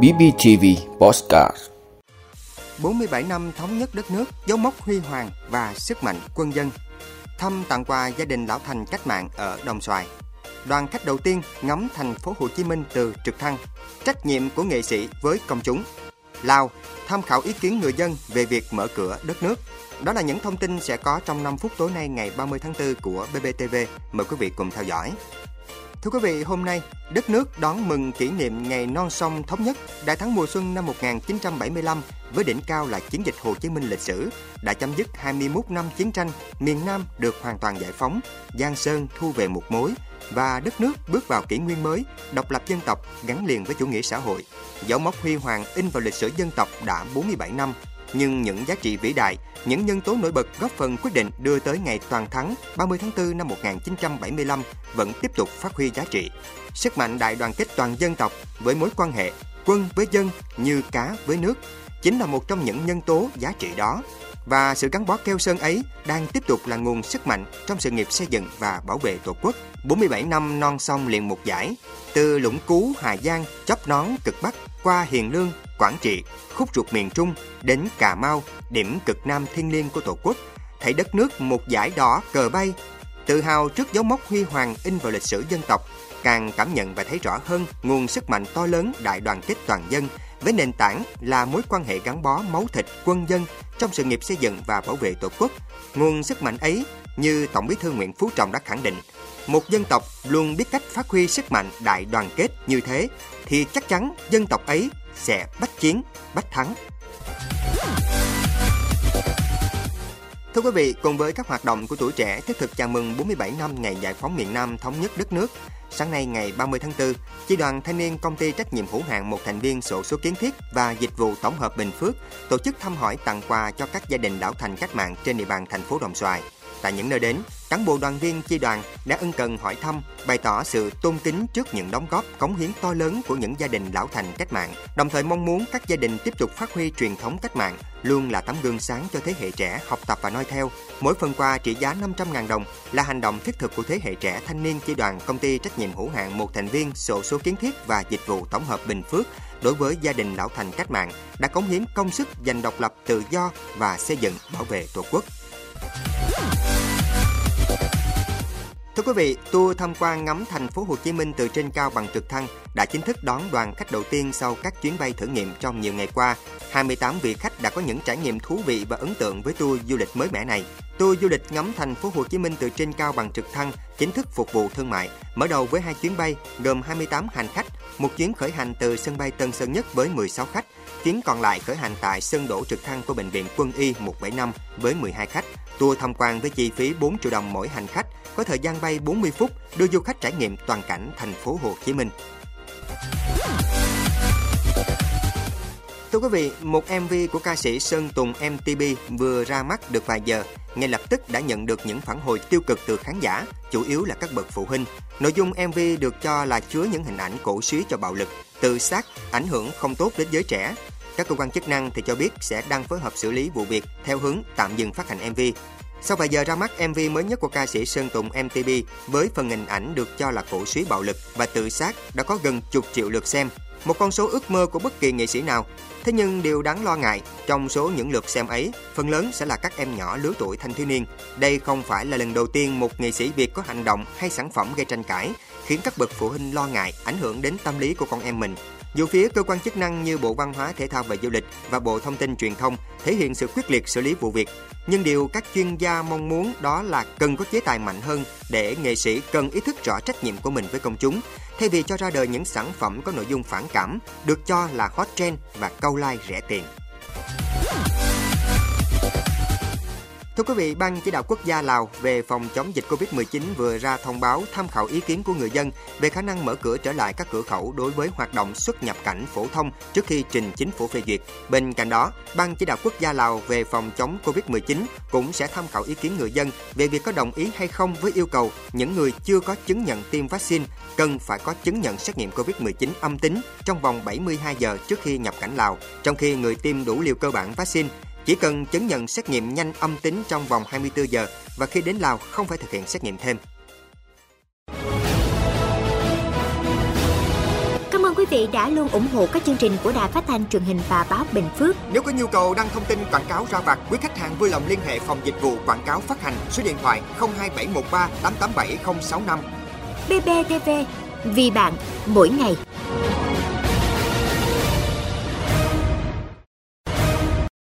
BBTV Postcard 47 năm thống nhất đất nước, dấu mốc huy hoàng và sức mạnh quân dân. Thăm tặng quà gia đình lão thành cách mạng ở Đồng Xoài. Đoàn khách đầu tiên ngắm thành phố Hồ Chí Minh từ trực thăng. Trách nhiệm của nghệ sĩ với công chúng. Lào tham khảo ý kiến người dân về việc mở cửa đất nước. Đó là những thông tin sẽ có trong 5 phút tối nay ngày 30 tháng 4 của BBTV. Mời quý vị cùng theo dõi. Thưa quý vị, hôm nay, đất nước đón mừng kỷ niệm ngày non sông thống nhất đại thắng mùa xuân năm 1975 với đỉnh cao là chiến dịch Hồ Chí Minh lịch sử đã chấm dứt 21 năm chiến tranh, miền Nam được hoàn toàn giải phóng, Giang Sơn thu về một mối và đất nước bước vào kỷ nguyên mới, độc lập dân tộc gắn liền với chủ nghĩa xã hội. Dấu mốc huy hoàng in vào lịch sử dân tộc đã 47 năm nhưng những giá trị vĩ đại, những nhân tố nổi bật góp phần quyết định đưa tới ngày toàn thắng 30 tháng 4 năm 1975 vẫn tiếp tục phát huy giá trị. Sức mạnh đại đoàn kết toàn dân tộc với mối quan hệ quân với dân như cá với nước chính là một trong những nhân tố giá trị đó. Và sự gắn bó keo sơn ấy đang tiếp tục là nguồn sức mạnh trong sự nghiệp xây dựng và bảo vệ Tổ quốc. 47 năm non sông liền một giải, từ Lũng Cú, Hà Giang, Chóp Nón, Cực Bắc qua Hiền Lương, Quảng Trị, khúc ruột miền Trung đến Cà Mau, điểm cực nam thiên liêng của Tổ quốc, thấy đất nước một giải đỏ cờ bay, tự hào trước dấu mốc huy hoàng in vào lịch sử dân tộc, càng cảm nhận và thấy rõ hơn nguồn sức mạnh to lớn đại đoàn kết toàn dân với nền tảng là mối quan hệ gắn bó máu thịt quân dân trong sự nghiệp xây dựng và bảo vệ Tổ quốc. Nguồn sức mạnh ấy, như Tổng Bí thư Nguyễn Phú Trọng đã khẳng định, một dân tộc luôn biết cách phát huy sức mạnh đại đoàn kết như thế thì chắc chắn dân tộc ấy sẽ bách chiến, bách thắng. Thưa quý vị, cùng với các hoạt động của tuổi trẻ thiết thực chào mừng 47 năm ngày giải phóng miền Nam thống nhất đất nước, sáng nay ngày 30 tháng 4, Chi đoàn Thanh niên Công ty trách nhiệm hữu hạn một thành viên sổ số kiến thiết và dịch vụ tổng hợp Bình Phước tổ chức thăm hỏi tặng quà cho các gia đình lão thành cách mạng trên địa bàn thành phố Đồng Xoài. Tại những nơi đến, cán bộ đoàn viên chi đoàn đã ân cần hỏi thăm, bày tỏ sự tôn kính trước những đóng góp cống hiến to lớn của những gia đình lão thành cách mạng, đồng thời mong muốn các gia đình tiếp tục phát huy truyền thống cách mạng, luôn là tấm gương sáng cho thế hệ trẻ học tập và noi theo. Mỗi phần quà trị giá 500.000 đồng là hành động thiết thực của thế hệ trẻ thanh niên chi đoàn công ty trách nhiệm hữu hạn một thành viên sổ số kiến thiết và dịch vụ tổng hợp Bình Phước đối với gia đình lão thành cách mạng đã cống hiến công sức giành độc lập tự do và xây dựng bảo vệ Tổ quốc. Thưa quý vị, tour tham quan ngắm thành phố Hồ Chí Minh từ trên cao bằng trực thăng đã chính thức đón đoàn khách đầu tiên sau các chuyến bay thử nghiệm trong nhiều ngày qua. 28 vị khách đã có những trải nghiệm thú vị và ấn tượng với tour du lịch mới mẻ này. Tour du lịch ngắm thành phố Hồ Chí Minh từ trên cao bằng trực thăng chính thức phục vụ thương mại, mở đầu với hai chuyến bay gồm 28 hành khách, một chuyến khởi hành từ sân bay Tân Sơn Nhất với 16 khách, chuyến còn lại khởi hành tại sân đổ trực thăng của bệnh viện Quân y 175 với 12 khách. Tour tham quan với chi phí 4 triệu đồng mỗi hành khách, có thời gian bay 40 phút, đưa du khách trải nghiệm toàn cảnh thành phố Hồ Chí Minh. Thưa quý vị, một MV của ca sĩ Sơn Tùng MTB vừa ra mắt được vài giờ, ngay lập tức đã nhận được những phản hồi tiêu cực từ khán giả, chủ yếu là các bậc phụ huynh. Nội dung MV được cho là chứa những hình ảnh cổ suý cho bạo lực, tự sát, ảnh hưởng không tốt đến giới trẻ. Các cơ quan chức năng thì cho biết sẽ đang phối hợp xử lý vụ việc theo hướng tạm dừng phát hành MV. Sau vài giờ ra mắt MV mới nhất của ca sĩ Sơn Tùng MTB với phần hình ảnh được cho là cổ suý bạo lực và tự sát đã có gần chục triệu lượt xem, một con số ước mơ của bất kỳ nghệ sĩ nào. Thế nhưng điều đáng lo ngại, trong số những lượt xem ấy, phần lớn sẽ là các em nhỏ lứa tuổi thanh thiếu niên. Đây không phải là lần đầu tiên một nghệ sĩ Việt có hành động hay sản phẩm gây tranh cãi, khiến các bậc phụ huynh lo ngại ảnh hưởng đến tâm lý của con em mình. Dù phía cơ quan chức năng như Bộ Văn hóa Thể thao và Du lịch và Bộ Thông tin Truyền thông thể hiện sự quyết liệt xử lý vụ việc, nhưng điều các chuyên gia mong muốn đó là cần có chế tài mạnh hơn để nghệ sĩ cần ý thức rõ trách nhiệm của mình với công chúng, thay vì cho ra đời những sản phẩm có nội dung phản cảm, được cho là hot trend và câu like rẻ tiền. Thưa quý vị, Ban chỉ đạo quốc gia Lào về phòng chống dịch Covid-19 vừa ra thông báo tham khảo ý kiến của người dân về khả năng mở cửa trở lại các cửa khẩu đối với hoạt động xuất nhập cảnh phổ thông trước khi trình chính phủ phê duyệt. Bên cạnh đó, Ban chỉ đạo quốc gia Lào về phòng chống Covid-19 cũng sẽ tham khảo ý kiến người dân về việc có đồng ý hay không với yêu cầu những người chưa có chứng nhận tiêm vaccine cần phải có chứng nhận xét nghiệm Covid-19 âm tính trong vòng 72 giờ trước khi nhập cảnh Lào, trong khi người tiêm đủ liều cơ bản vaccine chỉ cần chứng nhận xét nghiệm nhanh âm tính trong vòng 24 giờ và khi đến Lào không phải thực hiện xét nghiệm thêm. ơn quý vị đã luôn ủng hộ các chương trình của Đài Phát thanh truyền hình và báo Bình Phước. Nếu có nhu cầu đăng thông tin quảng cáo ra vặt, quý khách hàng vui lòng liên hệ phòng dịch vụ quảng cáo phát hành số điện thoại 02713 887065. BBTV, vì bạn, mỗi ngày.